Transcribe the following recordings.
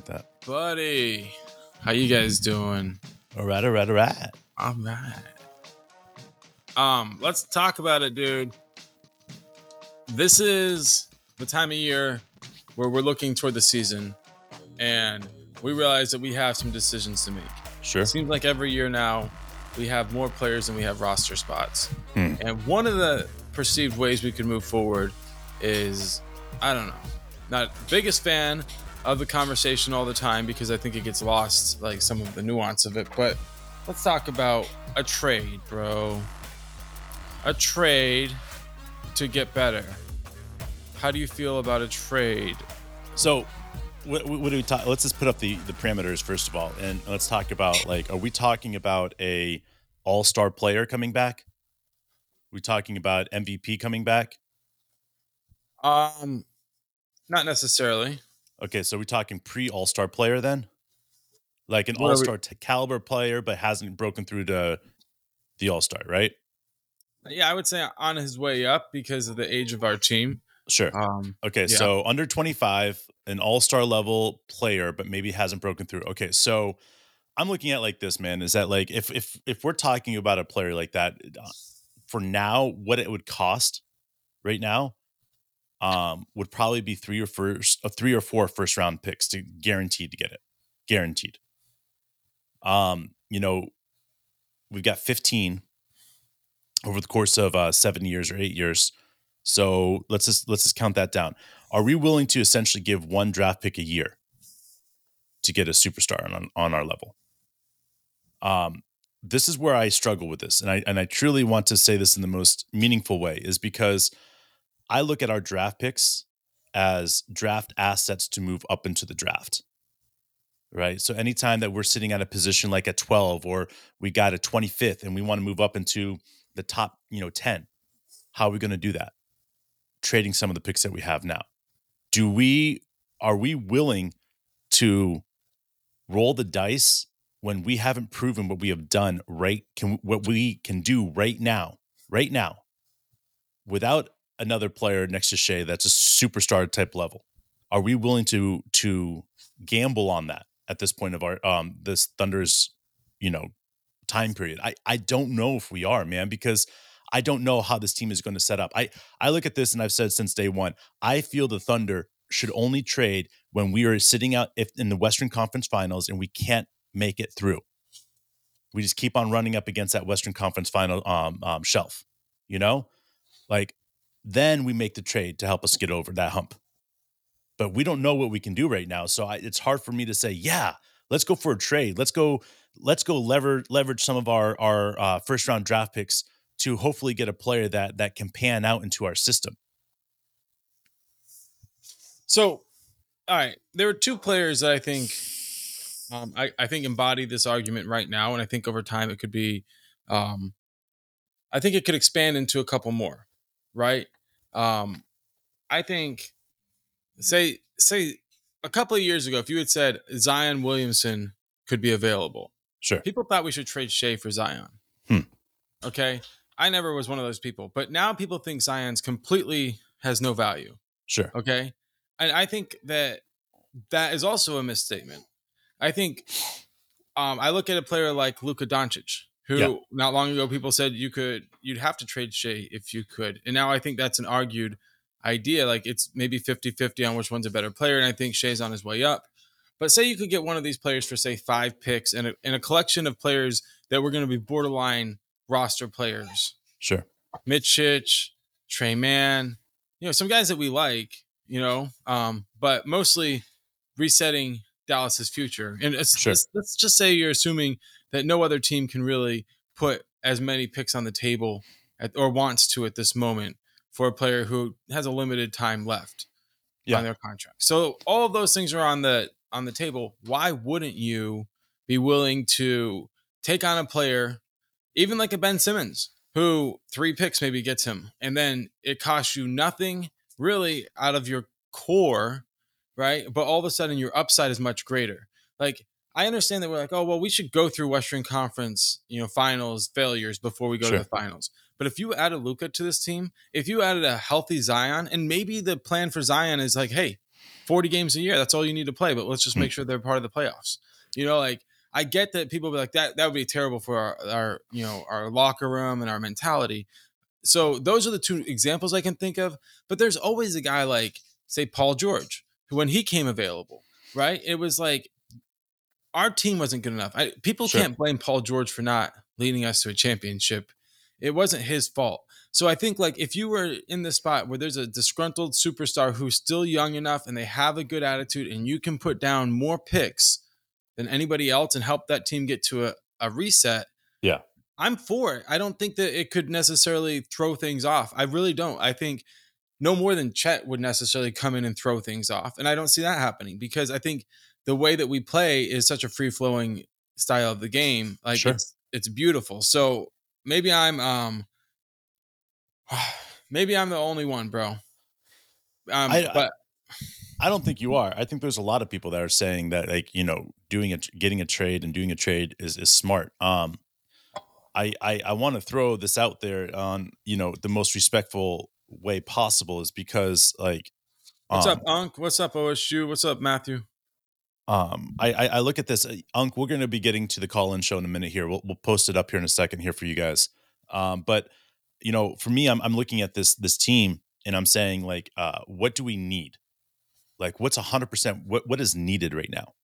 like that. Buddy, how you guys doing? All right, all right, all right. All right. Um, let's talk about it, dude. This is the time of year where we're looking toward the season, and we realize that we have some decisions to make. Sure. It seems like every year now we have more players than we have roster spots. Hmm. And one of the perceived ways we could move forward is I don't know. Not biggest fan of the conversation all the time because I think it gets lost, like some of the nuance of it. But let's talk about a trade, bro. A trade to get better. How do you feel about a trade? So, what, what do we talk? Let's just put up the the parameters first of all, and let's talk about like, are we talking about a all star player coming back? we talking about MVP coming back? Um, not necessarily. Okay, so we're talking pre All Star player then, like an All Star t- caliber player, but hasn't broken through to the All Star, right? Yeah, I would say on his way up because of the age of our team. Sure. Um, Okay, Yeah. so under 25, an all star level player, but maybe hasn't broken through. Okay, so I'm looking at like this, man. Is that like if if if we're talking about a player like that uh, for now, what it would cost right now, um, would probably be three or first, uh, three or four first round picks to guaranteed to get it, guaranteed. Um, you know, we've got 15 over the course of uh, seven years or eight years. So let's just let's just count that down. Are we willing to essentially give one draft pick a year to get a superstar on on our level? Um, this is where I struggle with this, and I and I truly want to say this in the most meaningful way, is because I look at our draft picks as draft assets to move up into the draft. Right. So anytime that we're sitting at a position like at 12 or we got a 25th and we want to move up into the top, you know, 10, how are we going to do that? Trading some of the picks that we have now. Do we are we willing to roll the dice when we haven't proven what we have done right can what we can do right now, right now, without another player next to Shai that's a superstar type level? Are we willing to to gamble on that at this point of our um this Thunder's, you know, time period? I I don't know if we are, man, because I don't know how this team is going to set up. I I look at this and I've said since day one, I feel the Thunder should only trade when we are sitting out if in the Western Conference Finals and we can't make it through. We just keep on running up against that Western Conference Final um, um, shelf, you know, like then we make the trade to help us get over that hump. But we don't know what we can do right now, so I, it's hard for me to say, yeah, let's go for a trade. Let's go, let's go lever leverage some of our our uh, first round draft picks to hopefully get a player that that can pan out into our system. So, all right, there are two players that I think, um, I, I think embody this argument right now, and I think over time it could be, um, I think it could expand into a couple more, right? Um, I think, say say a couple of years ago, if you had said Zion Williamson could be available, Sure. people thought we should trade Shai for Zion. Hmm. Okay, I never was one of those people, but now people think Zion's completely has no value. Sure. Okay. And I think that that is also a misstatement. I think um, I look at a player like Luka Doncic, who Yeah. not long ago people said you could you'd have to trade Shai if you could. And now I think that's an argued idea. Like it's maybe 50-50 on which one's a better player. And I think Shai's on his way up. But say you could get one of these players for say five picks and a, and a collection of players that were going to be borderline roster players. Sure. Micic, Tre Mann, you know, some guys that we like, you know, um, but mostly resetting Dallas's future. And it's, Sure. let's, let's just say you're assuming that no other team can really put as many picks on the table at, or wants to at this moment for a player who has a limited time left Yeah. on their contract. So all of those things are on the on the table. Why wouldn't you be willing to take on a player, even like a Ben Simmons, who three picks maybe gets him, and then it costs you nothing really out of your core, right? But all of a sudden your upside is much greater. Like I understand that we're like, oh well, we should go through Western Conference, you know, finals failures before we go Sure. to the finals. But if you added Luka to this team, if you added a healthy Zion, and maybe the plan for Zion is like, hey, 40 games a year. That's all you need to play, but let's just Hmm. make sure they're part of the playoffs. You know, like I get that people be like that that would be terrible for our, our you know, our locker room and our mentality. So those are the two examples I can think of, but there's always a guy like say Paul George, who when he came available, right? It was like our team wasn't good enough. I, people Sure. can't blame Paul George for not leading us to a championship. It wasn't his fault. So I think like if you were in the spot where there's a disgruntled superstar who's still young enough and they have a good attitude and you can put down more picks than anybody else and help that team get to a, a reset. Yeah. I'm for it. I don't think that it could necessarily throw things off. I really don't. I think no more than Chet would necessarily come in and throw things off. And I don't see that happening because I think the way that we play is such a free flowing style of the game. Like Sure. it's it's beautiful. So maybe I'm um maybe I'm the only one, bro. Um I- but I don't think you are. I think there's a lot of people that are saying that like, you know, doing a getting a trade and doing a trade is is smart. Um I I, I want to throw this out there on, you know, the most respectful way possible is because like what's um, up, Unc? What's up, OSU? What's up, Matthew? Um I, I I look at this uh, Unc, we're going to be getting to the call-in show in a minute here. We'll we'll post it up here in a second here for you guys. Um but you know, for me I'm I'm looking at this this team and I'm saying like uh what do we need? Like what's 100% what what is needed right now?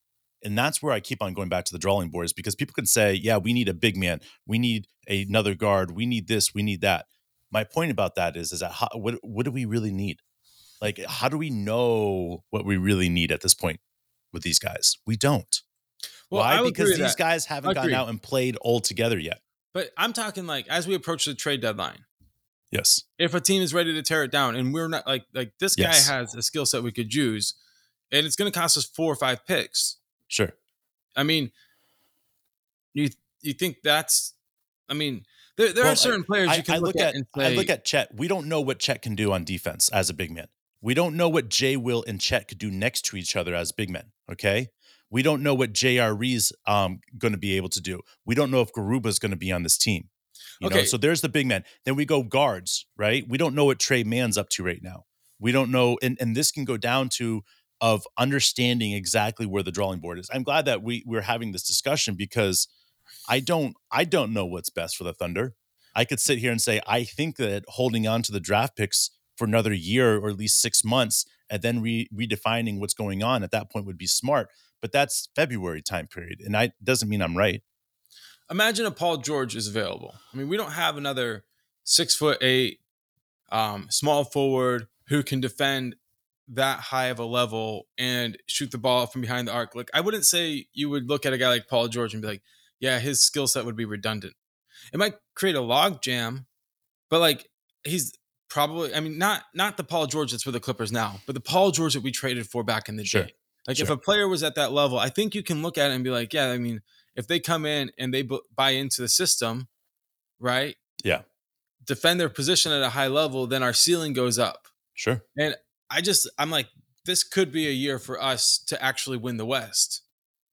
And that's where I keep on going back to the drawing boards because people can say, "Yeah, we need a big man. We need another guard. We need this, we need that." My point about that is is that how, what what do we really need? Like how do we know what we really need at this point with these guys? We don't. Well, Why? Because these that. guys haven't gotten out and played all together yet. But I'm talking like as we approach the trade deadline. Yes. if a team is ready to tear it down and we're not like like this guy Yes. has a skill set we could use and it's going to cost us four or five picks Sure. i mean you you think that's i mean there, there Well, are certain players I, you can I look, look at, at and say I look at Chet. We don't know what Chet can do on defense as a big man. We don't know what Jay Will and Chet could do next to each other as big men. Okay. We don't know what JRE's um going to be able to do. We don't know if Garuba is going to be on this team. You know, Okay. so there's the big man. Then we go guards, right? We don't know what Tre Mann's up to right now. We don't know, and, and this can go down to of understanding exactly where the drawing board is. I'm glad that we we're having this discussion because I don't I don't know what's best for the Thunder. I could sit here and say I think that holding on to the draft picks for another year or at least six months and then re- redefining what's going on at that point would be smart. But that's February time period, and I doesn't mean I'm right. imagine if paul george is available i mean we don't have another six foot eight um, small forward who can defend that high of a level and shoot the ball from behind the arc like i wouldn't say you would look at a guy like paul george and be like yeah his skill set would be redundant it might create a log jam but like he's probably i mean not not the paul george that's with the clippers now but the paul george that we traded for back in the Sure. day like if a player was at that level i think you can look at it and be like yeah i mean if they come in and they bu- buy into the system right Yeah. defend their position at a high level then our ceiling goes up Sure. And I just I'm like this could be a year for us to actually win the West.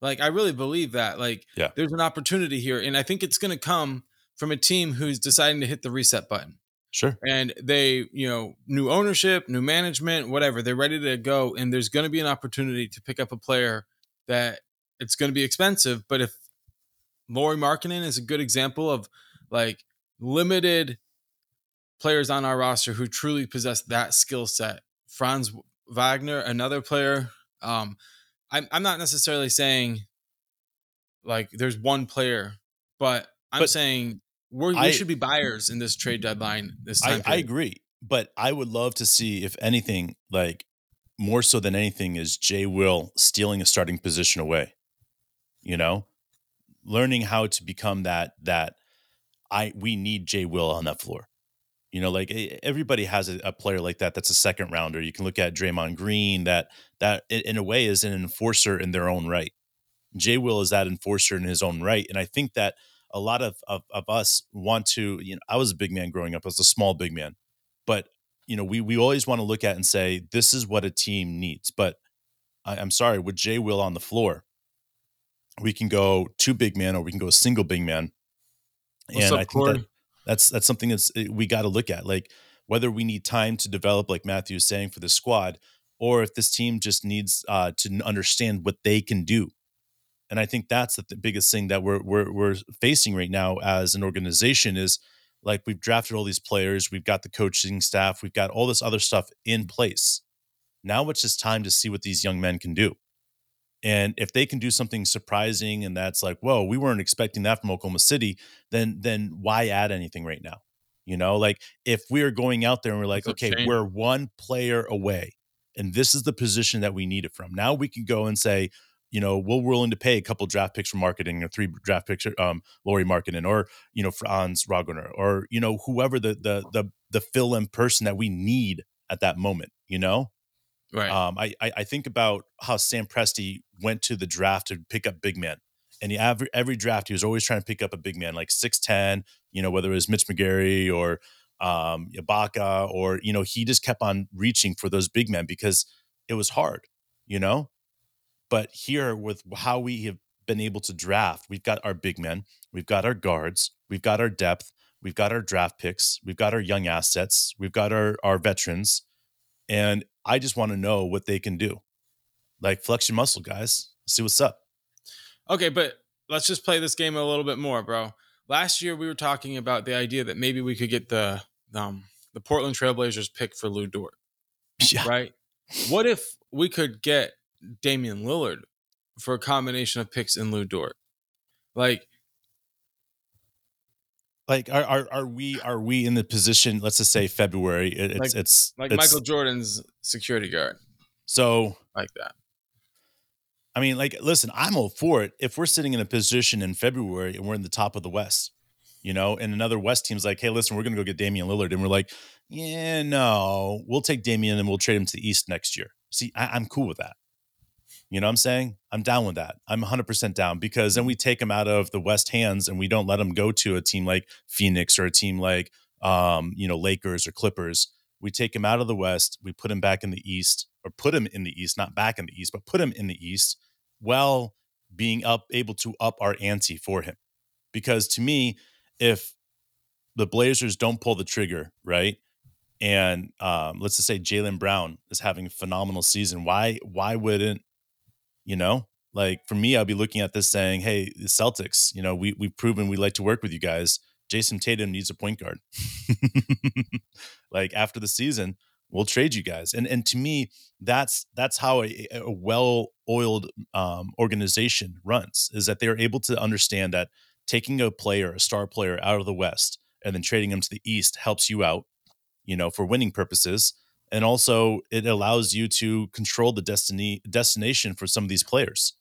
Like I really believe that. Like Yeah. there's an opportunity here and I think it's going to come from a team who's deciding to hit the reset button. Sure. And they, you know, new ownership, new management, whatever, they're ready to go and there's going to be an opportunity to pick up a player that it's going to be expensive, but if Lauri Markkanen is a good example of like limited players on our roster who truly possess that skill set. Franz Wagner, another player. Um, I'm I'm not necessarily saying like there's one player, but I'm But saying we're, we I- should be buyers in this trade deadline this time. I, I agree, but I would love to see if anything, like more so than anything, is Jay Will stealing a starting position away. You know, learning how to become that that I we need Jay Will on that floor. You know, like everybody has a, a player like that. That's a second rounder. You can look at Draymond Green. That that in a way is an enforcer in their own right. Jay Will is that enforcer in his own right, and I think that a lot of, of of us want to. You know, I was a big man growing up. I was a small big man, but you know, we we always want to look at and say this is what a team needs. But I, I'm sorry, with Jay Will on the floor, we can go two big man or we can go a single big man. What's and up, I think that that's that's something that's eh, we got to look at, like whether we need time to develop, like Matthew is saying, for the squad, or if this team just needs uh, to understand what they can do. And I think that's the, biggest thing that we're, we're we're facing right now as an organization is like we've drafted all these players, we've got the coaching staff, we've got all this other stuff in place. Now it's just time to see what these young men can do. And if they can do something surprising and that's like, whoa, we weren't expecting that from Oklahoma City, then then why add anything right now? You know, like if we are going out there and we're like, okay, we're one player away, and this is the position that we need it from. Now we can go and say, you know, we're willing to pay a couple draft picks for marketing or three draft picks, um, Lauri Markkanen or you know Franz Wagner or you know whoever the the the the fill in person that we need at that moment. You know, Right. Um, I, I, I think about how Sam Presti went to the draft to pick up big men, and he every every draft he was always trying to pick up a big man like six ten. You know whether it was Mitch McGary or um, Ibaka or you know he just kept on reaching for those big men because it was hard. You know, but here with how we have been able to draft, we've got our big men, we've got our guards, we've got our depth, we've got our draft picks, we've got our young assets, we've got our our veterans and I just want to know what they can do. Like flex your muscle, guys. See what's up. Okay, but let's just play this game a little bit more, bro. Last year we were talking about the idea that maybe we could get the um the Portland Trailblazers pick for Lu Dort. Yeah. Right? What if we could get Damian Lillard for a combination of picks and Lu Dort? Like like are, are are we are we in the position let's just say february it, it's like, it's like it's, michael jordan's security guard. So like that. I mean like listen i'm all for it if we're sitting in a position in february and we're in the top of the west you know and another west team's like hey listen we're gonna go get damian lillard and we're like yeah no we'll take damian and we'll trade him to the east next year. See I, i'm cool with that you know what I'm saying? I'm down with that. I'm 100% down because then we take him out of the West hands and we don't let him go to a team like Phoenix or a team like, um, you know, Lakers or Clippers. We take him out of the West, we put him back in the East, or put him in the East, not back in the East, but put him in the East while being up able to up our ante for him. Because to me, if the Blazers don't pull the trigger, right? And um, let's just say Jaylen Brown is having a phenomenal season. Why why wouldn't you know, like for me, I'll be looking at this saying, "Hey, the Celtics, you know, we we've proven we like to work with you guys. jayson Tatum needs a point guard. like after the season, we'll trade you guys." And and to me, that's that's how a, a well-oiled um, organization runs. Is that they're able to understand that taking a player, a star player, out of the West and then trading them to the East helps you out, you know, for winning purposes and also it allows you to control the destiny destination for some of these players.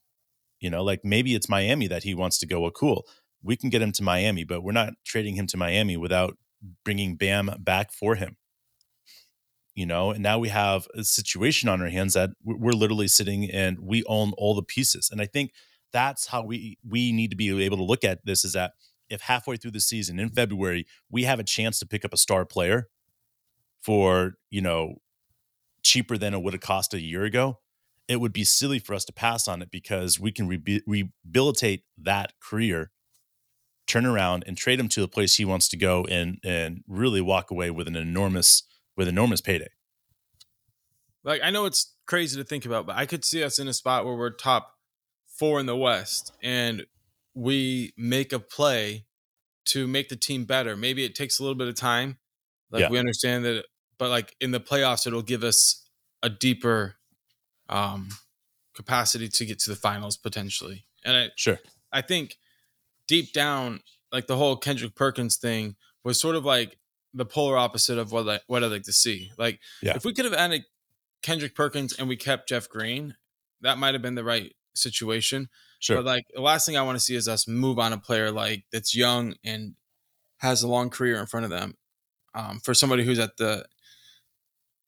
You know like maybe it's miami that he wants to go well cool we can get him to miami but we're not trading him to miami without bringing bam back for him. You know and now we have a situation on our hands that we're literally sitting and we own all the pieces. And i think that's how we we need to be able to look at this is that if halfway through the season in february we have a chance to pick up a star player for you know cheaper than it would have cost a year ago, it would be silly for us to pass on it because we can re- rehabilitate that career, turn around and trade him to the place he wants to go and and really walk away with an enormous with enormous payday. Like I know it's crazy to think about, but I could see us in a spot where we're top four in the West and we make a play to make the team better. Maybe it takes a little bit of time. Like yeah. we understand that but like in the playoffs, it'll give us a deeper um, capacity to get to the finals potentially. And I sure, I think deep down, like the whole Kendrick Perkins thing was sort of like the polar opposite of what I, what I'd like to see. Like yeah. if we could have added Kendrick Perkins and we kept Jeff Green, that might have been the right situation. Sure. But like the last thing I want to see is us move on a player like that's young and has a long career in front of them. Um, for somebody who's at the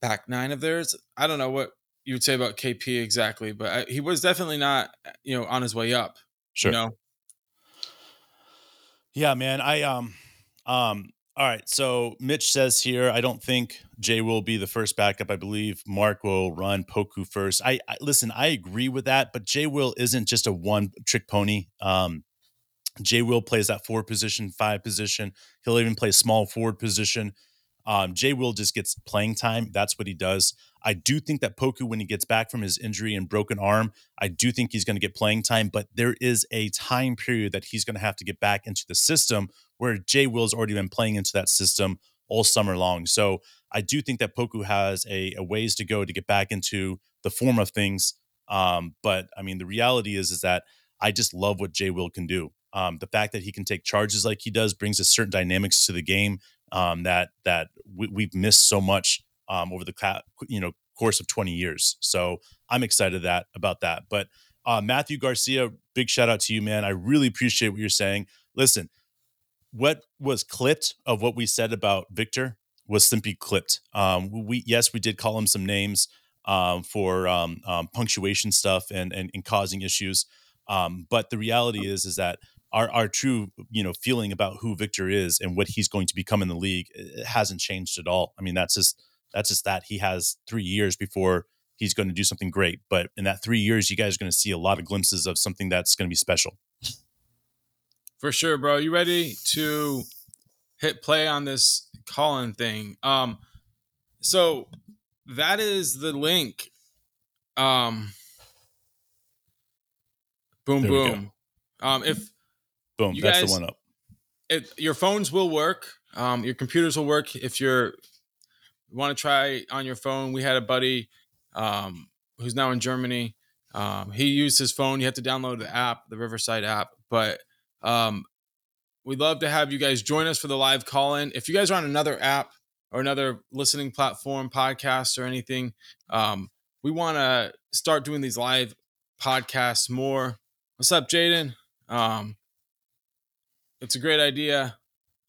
back nine of theirs. I don't know what you would say about KP exactly, but I, he was definitely not, you know, on his way up. Sure. You know? Yeah, man. I um um all right. So Mitch says here, I don't think Jay will be the first backup. I believe Mark will run Poku first. I, I listen. I agree with that, but Jay Will isn't just a one trick pony. Um, Jay Will plays that four position, five position. He'll even play small forward position. Um, Jay Will just gets playing time. That's what he does. I do think that Poku, when he gets back from his injury and broken arm, I do think he's going to get playing time, but there is a time period that he's going to have to get back into the system where Jay Will's already been playing into that system all summer long. So I do think that Poku has a, a ways to go to get back into the form of things. Um, but I mean, the reality is, is that I just love what Jay Will can do. Um, the fact that he can take charges like he does brings a certain dynamics to the game um, that that we, have missed so much um, over the you know course of 20 years. So I'm excited that about that. But uh, Matthew Garcia, big shout out to you, man. I really appreciate what you're saying. Listen, what was clipped of what we said about Victor was simply clipped. Um, we yes, we did call him some names um, for um, um, punctuation stuff and, and, and causing issues. Um, but the reality is is that our our true you know feeling about who Victor is and what he's going to become in the league hasn't changed at all. I mean that's just that's just that he has three years before he's going to do something great. But in that three years, you guys are going to see a lot of glimpses of something that's going to be special. For sure, bro. You ready to hit play on this Colin thing? Um, so that is the link. Um, boom, there boom. Um, if boom, that's guys, the one up. It, your phones will work. Um, your computers will work. If you're you want to try on your phone, we had a buddy um, who's now in Germany. Um, he used his phone. You have to download the app, the Riverside app. But um, we'd love to have you guys join us for the live call in. If you guys are on another app or another listening platform, podcast, or anything, um, we want to start doing these live podcasts more. What's up, Jaden? Um, it's a great idea.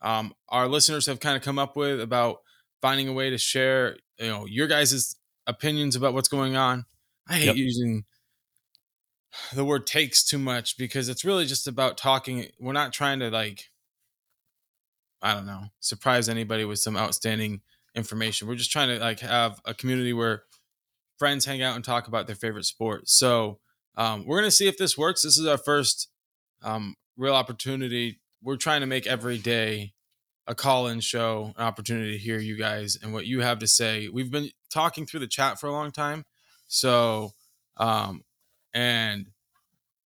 Um, our listeners have kind of come up with about finding a way to share, you know, your guys' opinions about what's going on. I hate yep. using the word takes too much because it's really just about talking. We're not trying to like, I don't know, surprise anybody with some outstanding information. We're just trying to like have a community where friends hang out and talk about their favorite sport. So um, we're gonna see if this works. This is our first um, real opportunity. We're trying to make every day a call in show, an opportunity to hear you guys and what you have to say. We've been talking through the chat for a long time. So, um, and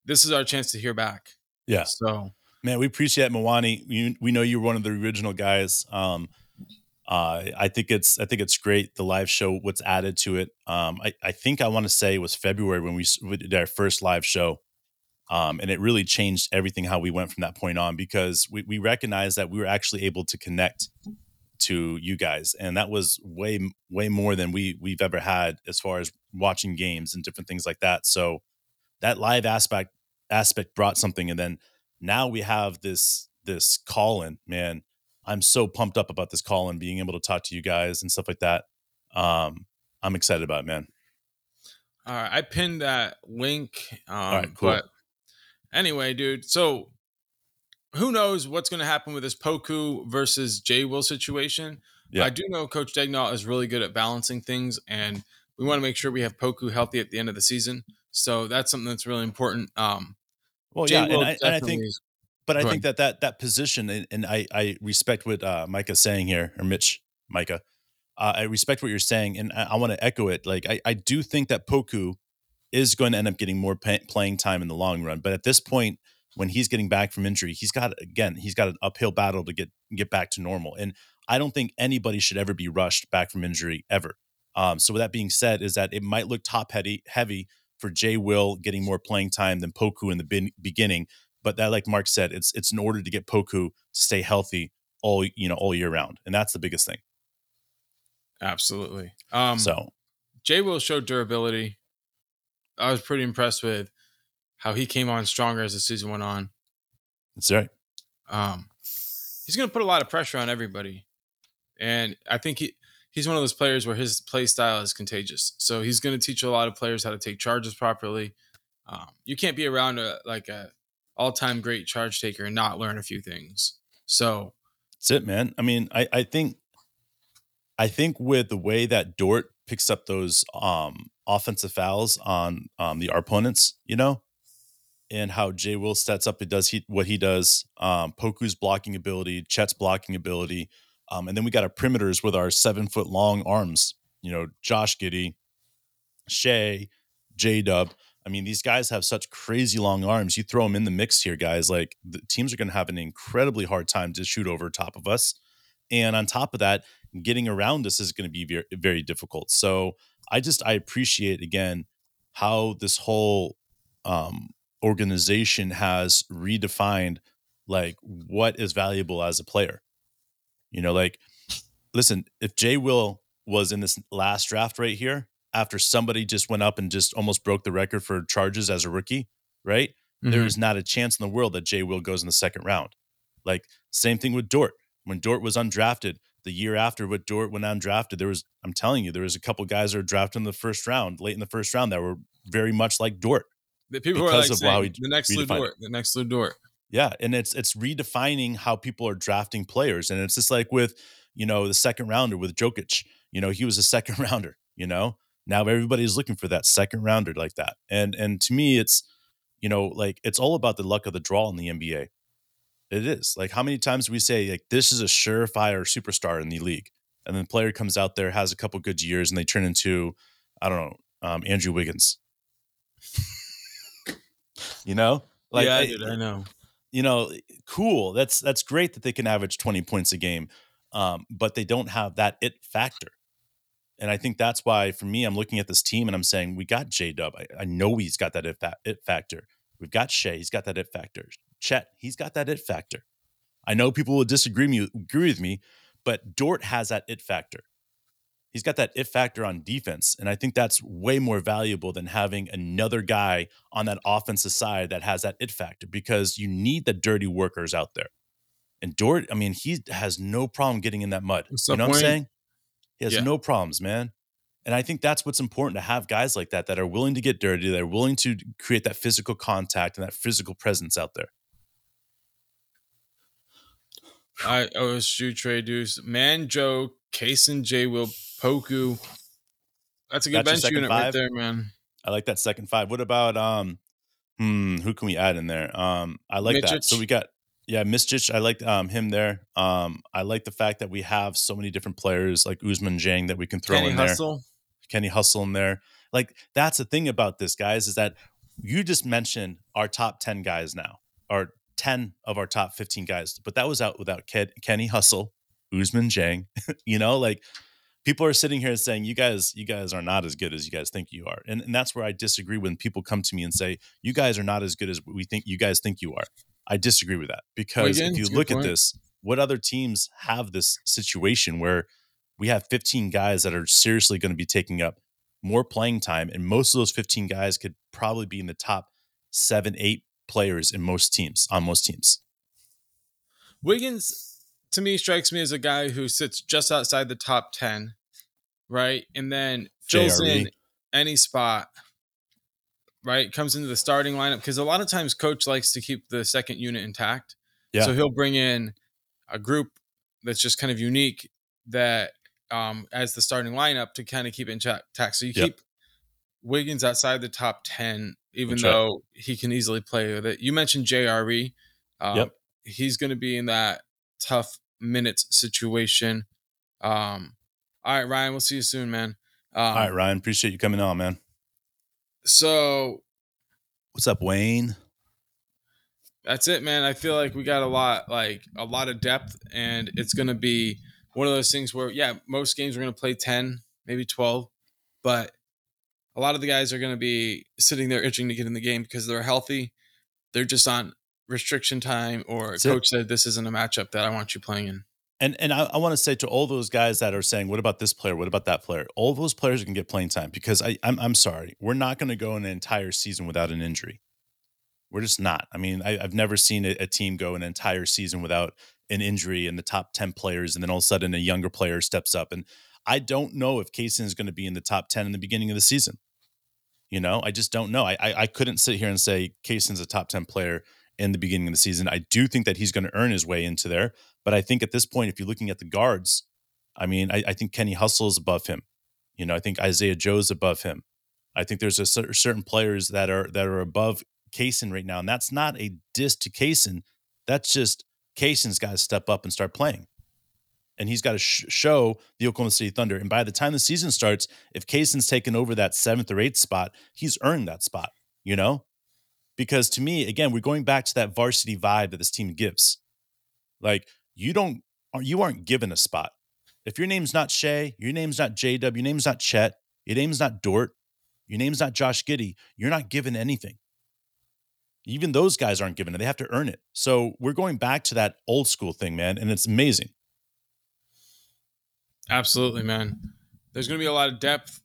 this is our chance to hear back. Yeah. So, man, we appreciate Mawani. We, we know you're one of the original guys. Um, uh, I think it's I think it's great the live show. What's added to it? Um, I I think I want to say it was February when we did our first live show, um, and it really changed everything how we went from that point on because we, we recognized that we were actually able to connect to you guys and that was way way more than we we've ever had as far as watching games and different things like that. So that live aspect aspect brought something and then now we have this this call in man. I'm so pumped up about this call and being able to talk to you guys and stuff like that. Um i'm excited about it man. All right i pinned that link um all right, cool. but Anyway, dude, so who knows what's going to happen with this Poku versus Jay Will situation? Yeah. I do know Coach Daigneault is really good at balancing things, and we want to make sure we have Poku healthy at the end of the season. So that's something that's really important. Um, well, Jay yeah, and I, and I, think, but I think that that that position, and, and I I respect what uh, Micah's saying here, or Mitch Micah. Uh, I respect what you're saying, and I, I want to echo it. Like I, I do think that Poku is going to end up getting more pay- playing time in the long run. But at this point, when he's getting back from injury, he's got again, he's got an uphill battle to get get back to normal. And I don't think anybody should ever be rushed back from injury ever. Um, so with that being said, is that it might look top heavy heavy for Jay Will getting more playing time than Poku in the bin- beginning. But that, like Mark said, it's it's in order to get Poku to stay healthy all you know all year round, and that's the biggest thing. Absolutely. Um, so Jay Will showed durability I was pretty impressed with how he came on stronger as the season went on. That's right. Um, he's going to put a lot of pressure on everybody, and I think he he's one of those players where his play style is contagious. So he's going to teach a lot of players how to take charges properly. Um, you can't be around a like a all time great charge taker and not learn a few things. So that's it, man. I mean, I I think I think with the way that Dort picks up those um offensive fouls on um, the opponents, you know, and how Jay Will sets up it does he what he does. Um, Poku's blocking ability, Chet's blocking ability, Um, and then we got our perimeters with our seven foot long arms. You know, Josh Giddey, Shai, J Dub. I mean, these guys have such crazy long arms. You throw them in the mix here, guys. Like the teams are going to have an incredibly hard time to shoot over top of us. And on top of that, getting around us is going to be very, very difficult. So I just I appreciate again how this whole um, organization has redefined like what is valuable as a player. You know, like listen, if Jay Will was in this last draft right here, after somebody just went up and just almost broke the record for charges as a rookie, right? Mm-hmm. There is not a chance in the world that Jay Will goes in the second round. Like same thing with Dort. When Dort was undrafted, the year after what Dort went undrafted, there was I'm telling you, there was a couple guys that were drafted in the first round, late in the first round, that were very much like Dort. The people because like of how he the next Lu Dort, the next Lu Dort. Yeah, and it's it's redefining how people are drafting players, and it's just like with you know the second rounder with Jokic. You know, he was a second rounder. You know, now everybody's looking for that second rounder like that, and and to me, it's you know like it's all about the luck of the draw in the NBA. It is like how many times we say like this is a surefire superstar in the league, and then the player comes out there has a couple good years and they turn into I don't know um, Andrew Wiggins. you know, like yeah, I, I know you know, cool. That's that's great that they can average 20 points a game. Um, but they don't have that it factor. And I think that's why for me, I'm looking at this team and I'm saying, we got J Dub. I, I, know he's got that it, fa- it factor. We've got Shai, he's got that it factor. Chet, he's got that it factor. I know people will disagree me, agree with me, but Dort has that it factor he's got that it factor on defense. And I think that's way more valuable than having another guy on that offensive side that has that it factor because you need the dirty workers out there. And Dort, I mean, he has no problem getting in that mud. What's you know what I'm saying? He has yeah. no problems, man. And I think that's what's important to have guys like that that are willing to get dirty, that are willing to create that physical contact and that physical presence out there. I OSU trade dudes. Man Joe, Cason J Will Poku. That's a good That's bench unit five. right there, man. I like that second five. What about um hmm, who can we add in there? Um I like that. So we got yeah, Micic, I like um him there. Um I like the fact that we have so many different players like Ousmane Dieng that we can throw Kenny in Hustle. there. Kenny Hustle in there. Like that's the thing about this, guys, is that you just mentioned our top 10 guys now, or 10 of our top 15 guys, but that was out without Kenny Hustle, Ousmane Dieng. you know, like people are sitting here saying you guys you guys are not as good as you guys think you are and, and that's where i disagree when people come to me and say you guys are not as good as we think you guys think you are i disagree with that because well, if you look at this what other teams have this situation where we have 15 guys that are seriously going to be taking up more playing time and most of those 15 guys could probably be in the top seven eight players in most teams on most teams wiggins to me strikes me as a guy who sits just outside the top 10, right? And then fills JRE. in any spot, right? Comes into the starting lineup because a lot of times coach likes to keep the second unit intact. Yeah. So he'll bring in a group that's just kind of unique that um as the starting lineup to kind of keep intact. So you yep. keep Wiggins outside the top 10, even Which though right. he can easily play with it. You mentioned JRE. Um, yep. He's going to be in that tough minutes situation. Um, all right, Ryan, we'll see you soon, man. Um, all right, Ryan, appreciate you coming on, man. So, what's up, Wayne? That's it, man. I feel like we got a lot, like a lot of depth, and it's going to be one of those things where, yeah, most games we're going to play ten, maybe twelve, but a lot of the guys are going to be sitting there itching to get in the game because they're healthy. They're just on restriction time or That's coach it. said this isn't a matchup that I want you playing in. And and I, I want to say to all those guys that are saying, "What about this player? What about that player?" All those players can get playing time because I I'm, I'm sorry, we're not going to go an entire season without an injury. We're just not. I mean, I, have never seen a, a, team go an entire season without an injury in the top ten players, and then all of a sudden a younger player steps up. And I don't know if Cason is going to be in the top ten in the beginning of the season. You know, I just don't know. I I, I couldn't sit here and say Cason's a top ten player in the beginning of the season. I do think that he's going to earn his way into there. But I think at this point, if you're looking at the guards, I mean, I, I think Kenny Hustle is above him. You know, I think Isaiah Joe's above him. I think there's a certain players that are that are above Cason right now, and that's not a diss to Cason. That's just Cason's got to step up and start playing. And he's got to sh- show the Oklahoma City Thunder. And by the time the season starts, if Cason's taken over that seventh or eighth spot, he's earned that spot, you know? Because to me, again, we're going back to that varsity vibe that this team gives. Like, you don't, you aren't given a spot. If your name's not Shai, your name's not JW, your name's not Chet, your name's not Dort, your name's not Josh Giddey, you're not given anything. Even those guys aren't given it. They have to earn it. So we're going back to that old school thing, man. And it's amazing. Absolutely, man. There's going to be a lot of depth.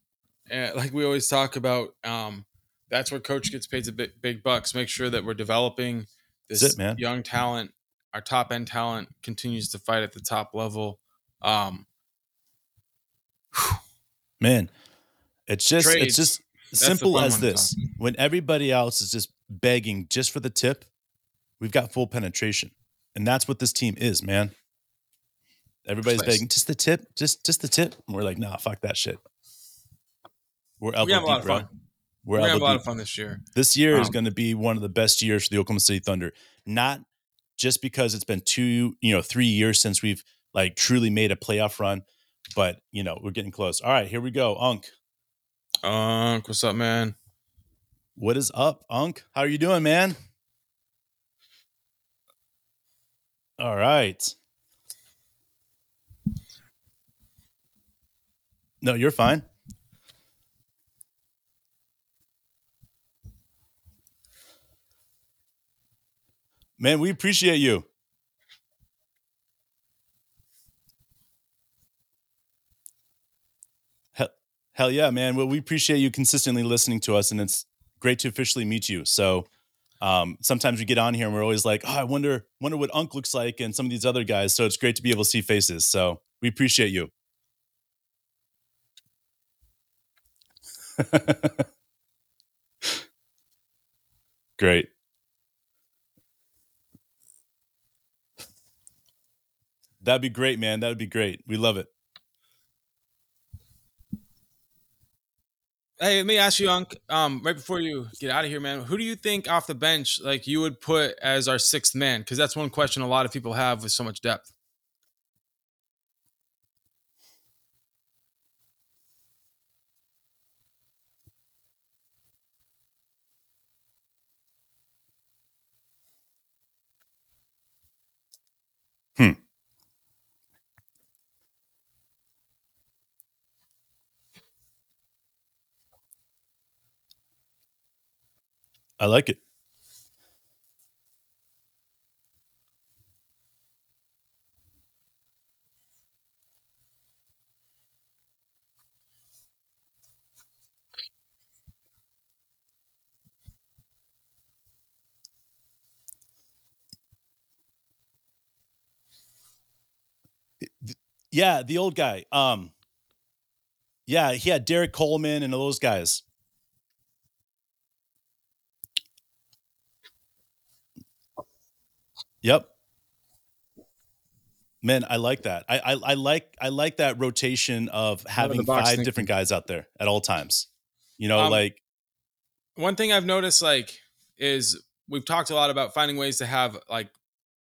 Uh, like we always talk about, um, that's where coach gets paid the big, big bucks. Make sure that we're developing this it, man. young talent. Our top end talent continues to fight at the top level. Um, man, it's just Trades. it's just That's simple as this. When everybody else is just begging just for the tip, we've got full penetration. And that's what this team is, man. Everybody's Nice. begging just the tip, just just the tip. And we're like, nah, fuck that shit. We're elbow we have a lot deep, of bro. fun. We're We're gonna have a lot deep. of fun this year. This year is Um, going to be one of the best years for the Oklahoma City Thunder. Not just because it's been two, you know, three years since we've like truly made a playoff run, but you know, we're getting close. All right, here we go. Unk, Unc, what's up, man? what is up, Unk? How are you doing, man? All right. No, you're fine. Man, we appreciate you. Hell, hell yeah, man. Well, we appreciate you consistently listening to us, and it's great to officially meet you. So um, sometimes we get on here and we're always like, oh, I wonder, wonder what Unk looks like and some of these other guys. So it's great to be able to see faces. So we appreciate you. Great. That'd be great, man. That would be great. We love it. Hey, let me ask you, Unc. Um, right before you get out of here, man, who do you think off the bench, like you would put as our sixth man? Because that's one question a lot of people have with so much depth. I like it. Yeah, the old guy. Um, yeah, he had Derek Coleman and those guys. Yep. Man, I like that. I, I I like I like that rotation of having box five thinking. different guys out there at all times. You know, Um, like One thing I've noticed, like, is we've talked a lot about finding ways to have like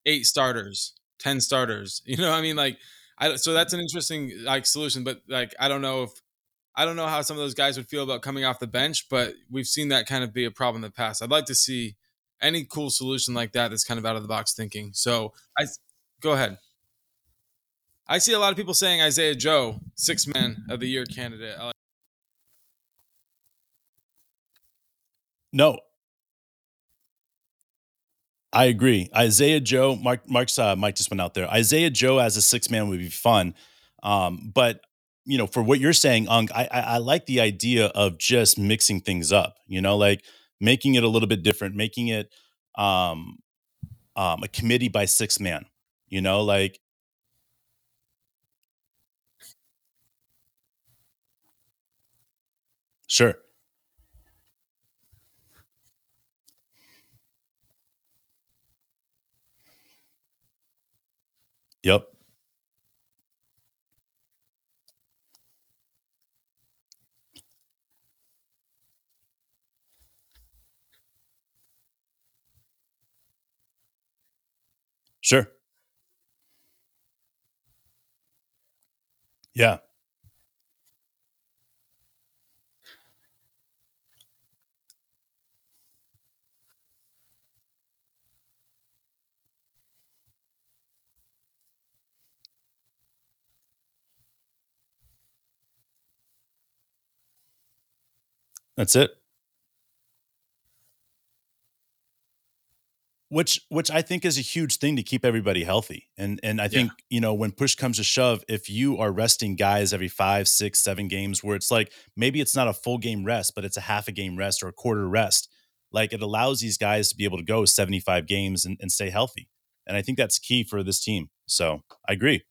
eight starters, ten starters. You know, what I mean, like, I so that's an interesting like solution. But like, I don't know if I don't know how some of those guys would feel about coming off the bench, but we've seen that kind of be a problem in the past. I'd like to see any cool solution like that that's kind of out of the box thinking. So I go ahead. I see a lot of people saying Isaiah Joe, six man of the year candidate. Like- No. I agree. Isaiah Joe, Mark Mark's uh, Mike just went out there. Isaiah Joe as a six man would be fun. Um, but you know, for what you're saying, Unk, I, I I like the idea of just mixing things up, you know, like making it a little bit different, making it um um a committee by six man, you know, like sure. Yep. Sure. Yeah. That's it. Which which I think is a huge thing to keep everybody healthy. And and I Yeah. think, you know, when push comes to shove, if you are resting guys every five, six, seven games, where it's like maybe it's not a full game rest, but it's a half a game rest or a quarter rest, like it allows these guys to be able to go 75 games and, and stay healthy. And I think that's key for this team. So I agree.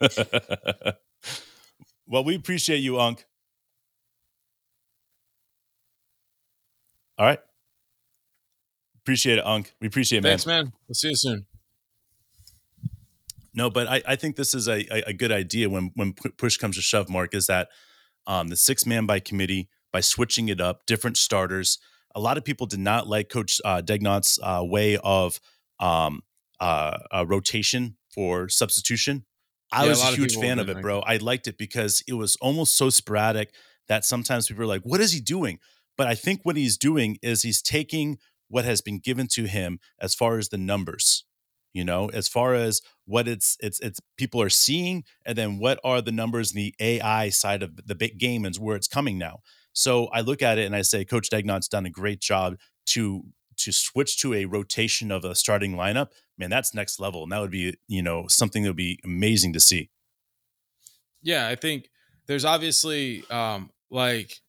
well, we appreciate you, Unk. All right. Appreciate it, Unk. We appreciate it, man. Thanks, man. We'll see you soon. No, but I, I think this is a, a, a good idea when when push comes to shove. Mark is that um, the six man by committee by switching it up, different starters. A lot of people did not like Coach uh, Daigneault's uh, way of um, uh, uh, rotation for substitution. I Yeah, was lot a huge fan of it, like bro. I liked it because it was almost so sporadic that sometimes people were like, "What is he doing?" But I think what he's doing is he's taking what has been given to him as far as the numbers you know as far as what it's it's it's people are seeing and then what are the numbers in the ai side of the big game and where it's coming now. So i look at it and i say coach Daigneault's done a great job to to switch to a rotation of a starting lineup. Man that's next level and that would be you know something that would be amazing to see. Yeah, I think there's obviously um like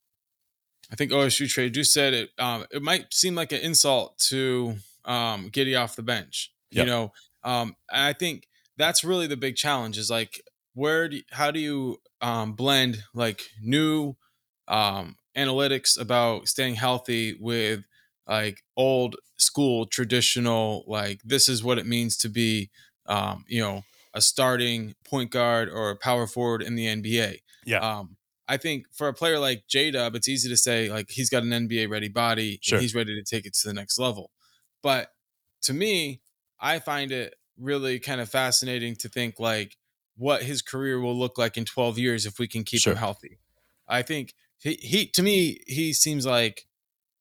I think OSU trade just said it um it might seem like an insult to um Giddey off the bench. You know, um I think that's really the big challenge is like where do you, how do you um blend like new um analytics about staying healthy with like old school traditional like this is what it means to be um you know a starting point guard or a power forward in the NBA. Yeah. Um, I think for a player like J Dub, it's easy to say like he's got an NBA ready body Sure. and he's ready to take it to the next level. But to me, I find it really kind of fascinating to think like what his career will look like in 12 years if we can keep Sure. him healthy. I think he, he to me he seems like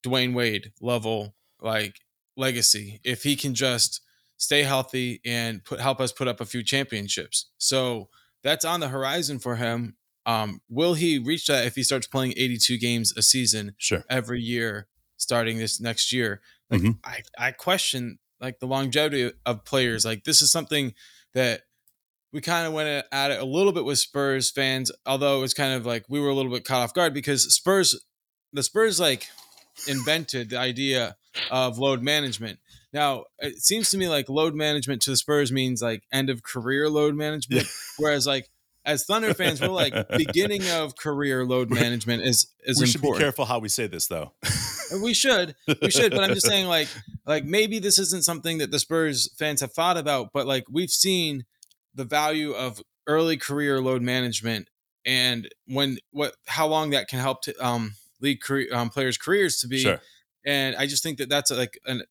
Dwyane Wade level like legacy if he can just stay healthy and put help us put up a few championships. So that's on the horizon for him. Um, will he reach that if he starts playing 82 games a season sure every year starting this next year? Like Mhm. I, I question like the longevity of players. Like this is something that we kind of went at it a little bit with Spurs fans, although it was kind of like we were a little bit caught off guard because Spurs, the Spurs like invented the idea of load management. Now, it seems to me like load management to the Spurs means like end of career load management, whereas like as Thunder fans, we're like beginning of career load management is is we should be careful how we say this though. We should, we should, but I'm just saying, like, like maybe this isn't something that the Spurs fans have thought about, but like we've seen the value of early career load management and when what how long that can help to um lead career, um, players' careers to be. sure. And I just think that that's like an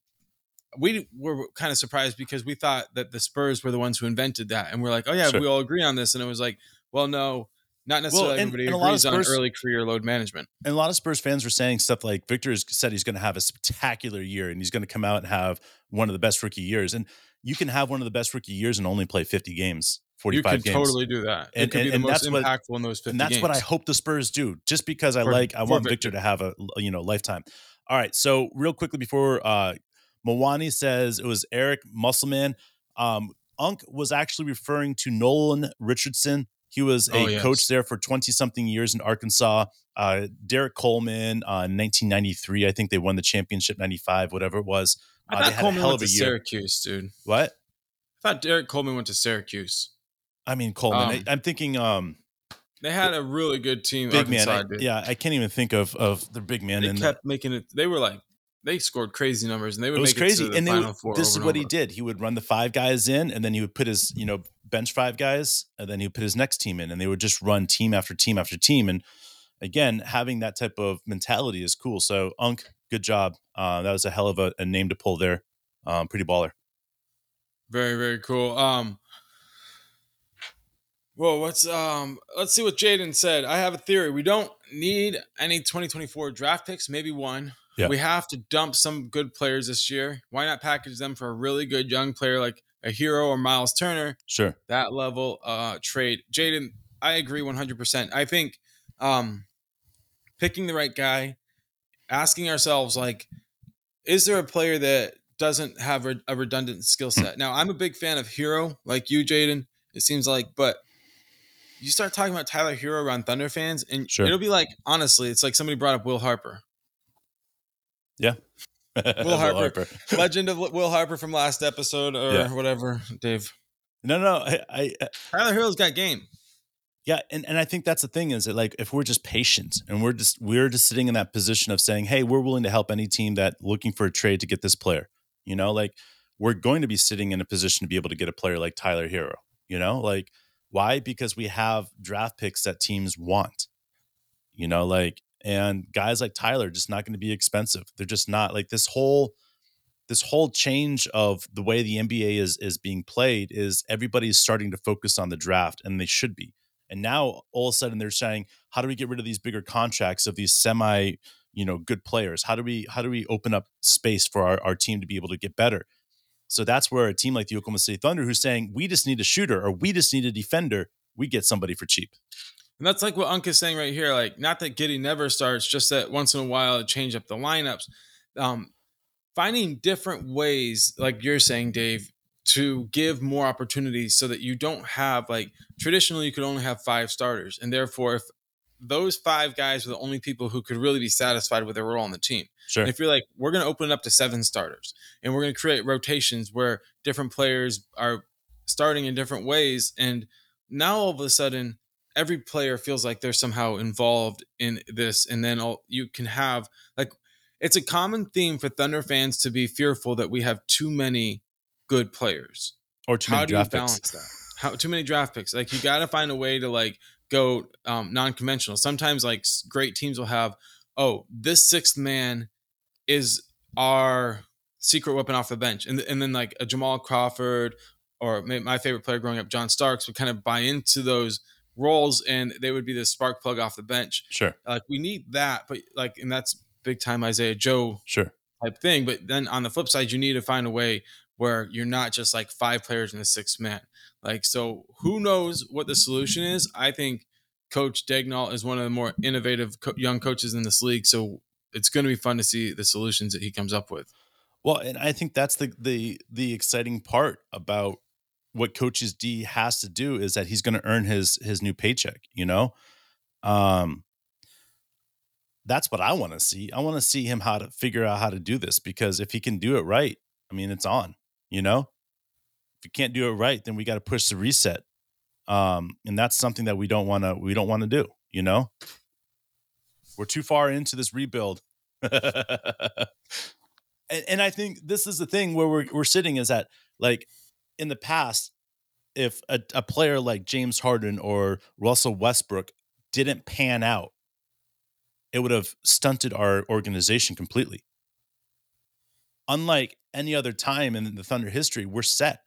we were kind of surprised because we thought that the Spurs were the ones who invented that, and we're like, oh yeah, Sure. we all agree on this, and it was like, well, no, not necessarily and- everybody and a lot of agrees on Spurs- early career load management. And a lot of Spurs fans were saying stuff like Victor has said he's going to have a spectacular year and he's going to come out and have one of the best rookie years. And you can have one of the best rookie years and only play 50 games, You 45 games. totally do that. And- it could and- be the most that's what- impactful in those 50 and that's games. what I hope the Spurs do. Just because I For- like, I want Victor Victor. to have a you know lifetime. All right, so real quickly before uh Mawani says it was Eric Musselman. Um, Unk was actually referring to Nolan Richardson. He was a Oh, yes. coach there for twenty something years in Arkansas. Uh, Derrick Coleman, uh, 1993, I think they won the championship, 95, whatever it was. I Uh, they thought Coleman hell went of to year. Syracuse, dude. What? I thought Derrick Coleman went to Syracuse. I mean, Coleman. Um, I, I'm thinking, um, They had a really good team. big man. I- yeah, I can't even think of of the big man. they in the- kept making it. They were like they scored crazy numbers, and they would it was make crazy it to the and they final would, four. this over is what he did he would run the five guys in and then he would put his you know bench five guys and then he would put his next team in and they would just run team after team after team and again having that type of mentality is cool so unk good job uh, that was a hell of a, a name to pull there um, pretty baller Very very cool. Um, Well, what's um? Let's see what Jaden said. I have a theory. We don't need any 2024 draft picks. Maybe one. Yeah. We have to dump some good players this year. Why not package them for a really good young player like a Herro or Miles Turner? Sure. That level uh trade. Jaden, I agree 100%. I think um picking the right guy, asking ourselves like, is there a player that doesn't have a, a redundant skill set? now, I'm a big fan of Herro, like you, Jaden. It seems like, but you start talking about Tyler Herro around Thunder fans, and Sure. it'll be like, honestly, it's like somebody brought up Will Harper, Yeah. Will Harper. legend of Will Harper from last episode or Yeah. whatever. Dave No, no. I, I uh Tyler Herro's got game. Yeah, and, and I think that's the thing is that like if we're just patient and we're just we're just sitting in that position of saying, hey, we're willing to help any team that looking for a trade to get this player. You know, like we're going to be sitting in a position to be able to get a player like Tyler Herro. You know, like why? Because we have draft picks that teams want. You know, like and guys like Tyler just not going to be expensive. They're just not like this whole this whole change of the way the NBA is is being played is everybody's starting to focus on the draft and they should be. And now all of a sudden they're saying, how do we get rid of these bigger contracts of these semi, you know, good players? How do we how do we open up space for our, our team to be able to get better? So that's where a team like the Oklahoma City Thunder, who's saying we just need a shooter or we just need a defender, we get somebody for cheap. And that's like what Unc is saying right here. Like, not that Giddey never starts, just that once in a while it change up the lineups. Um, finding different ways, like you're saying, Dave, to give more opportunities so that you don't have like traditionally you could only have five starters. And therefore, if those five guys are the only people who could really be satisfied with their role on the team. Sure. And if you're like, we're going to open it up to seven starters and we're going to create rotations where different players are starting in different ways. And now all of a sudden, every player feels like they're somehow involved in this. And then all, you can have like, it's a common theme for Thunder fans to be fearful that we have too many good players. or too How many do you draft balance picks. that? How too many draft picks? Like you got to find a way to like go um, non-conventional. Sometimes like great teams will have, oh, this sixth man is our secret weapon off the bench, and and then like a Jamal Crawford or my favorite player growing up, John Starks, would kind of buy into those roles, and they would be the spark plug off the bench. Sure. Like we need that, but like, and that's big time Isaiah Joe Sure. type thing. But then on the flip side, you need to find a way where you're not just like five players in the six man. Like, so who knows what the solution is? I think Coach Daigneault is one of the more innovative co- young coaches in this league. So it's going to be fun to see the solutions that he comes up with. Well, and I think that's the the the exciting part about what coaches D has to do is that he's going to earn his his new paycheck, you know? Um that's what I want to see. I want to see him how to figure out how to do this because if he can do it right, I mean, it's on, you know? If you can't do it right, then we got to push the reset. Um and that's something that we don't want to we don't want to do, you know? We're too far into this rebuild. and, and I think this is the thing where we're we're sitting is that like in the past, if a, a player like James Harden or Russell Westbrook didn't pan out, it would have stunted our organization completely. Unlike any other time in the Thunder history, we're set.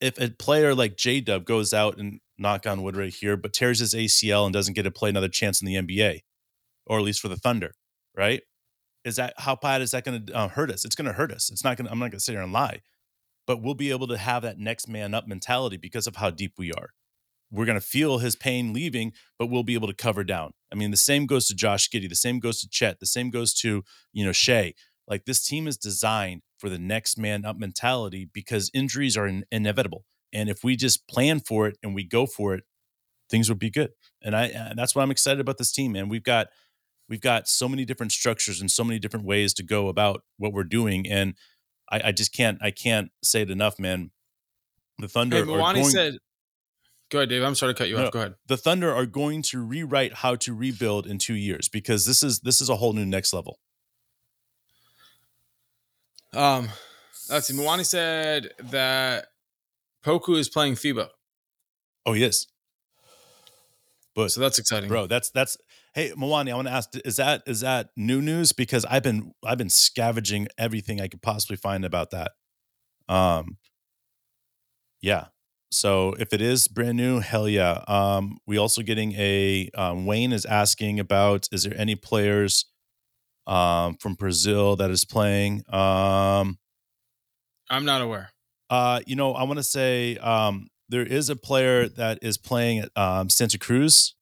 If a player like J Dub goes out and knock on wood right here, but tears his ACL and doesn't get to play another chance in the NBA, or at least for the Thunder, right? Is that how bad is that going to uh, hurt us? It's going to hurt us. It's not going. I'm not going to sit here and lie, but we'll be able to have that next man up mentality because of how deep we are. We're going to feel his pain leaving, but we'll be able to cover down. I mean, the same goes to Josh Giddey. The same goes to Chet. The same goes to you know Shai. Like this team is designed for the next man up mentality because injuries are in- inevitable, and if we just plan for it and we go for it, things will be good. And I and that's why I'm excited about this team. And we've got we've got so many different structures and so many different ways to go about what we're doing. And I, I just can't I can't say it enough, man. The Thunder Hey, are going, said, "Go ahead, Dave. I'm sorry to cut you No. off. Go ahead." the Thunder are going to rewrite how to rebuild in two years because this is this is a whole new next level. Um, let's see. Milani said that Poku is playing FIBA, Oh yes, but so that's exciting, bro, that's that's hey Mwani, I want to ask, is that is that new news? Because I've been I've been scavenging everything I could possibly find about that. Um, yeah. So if it is brand new, hell yeah. Um, we also getting a um, Wayne is asking about is there any players um, from Brazil that is playing? Um, I'm not aware. uh, you know, I want to say um, there is a player that is playing at um, Santa Cruz.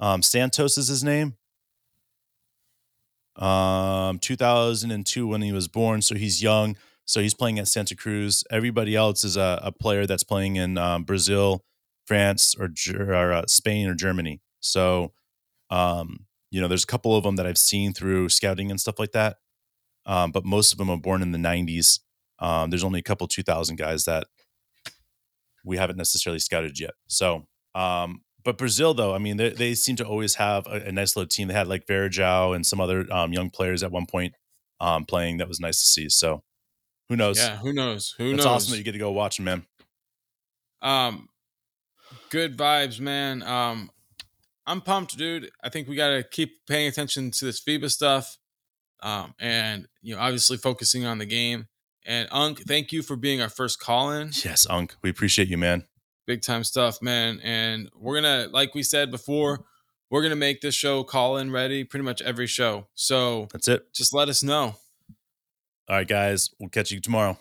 Um, Santos is his name. Um, 2002 when he was born, so he's young. So he's playing at Santa Cruz. Everybody else is a, a player that's playing in um, Brazil, France, or, or uh, Spain or Germany. So, um, you know, there's a couple of them that I've seen through scouting and stuff like that. Um, but most of them are born in the 90s. Um, there's only a couple 2000 guys that we haven't necessarily scouted yet. So, um, but Brazil, though, I mean, they, they seem to always have a, a nice little team. They had like Varejao and some other um, young players at one point um, playing. That was nice to see. So, who knows? Yeah, who knows? Who knows? It's knows? awesome that you get to go watch them, man. Um, good vibes, man. Um, I'm pumped, dude. I think we gotta keep paying attention to this FIBA stuff. Um, and you know, obviously focusing on the game. And Unk, thank you for being our first call in. Yes, Unk, we appreciate you, man. Big time stuff, man. And we're gonna, like we said before, we're gonna make this show call in ready pretty much every show. So That's it. just let us know. All right, guys, we'll catch you tomorrow.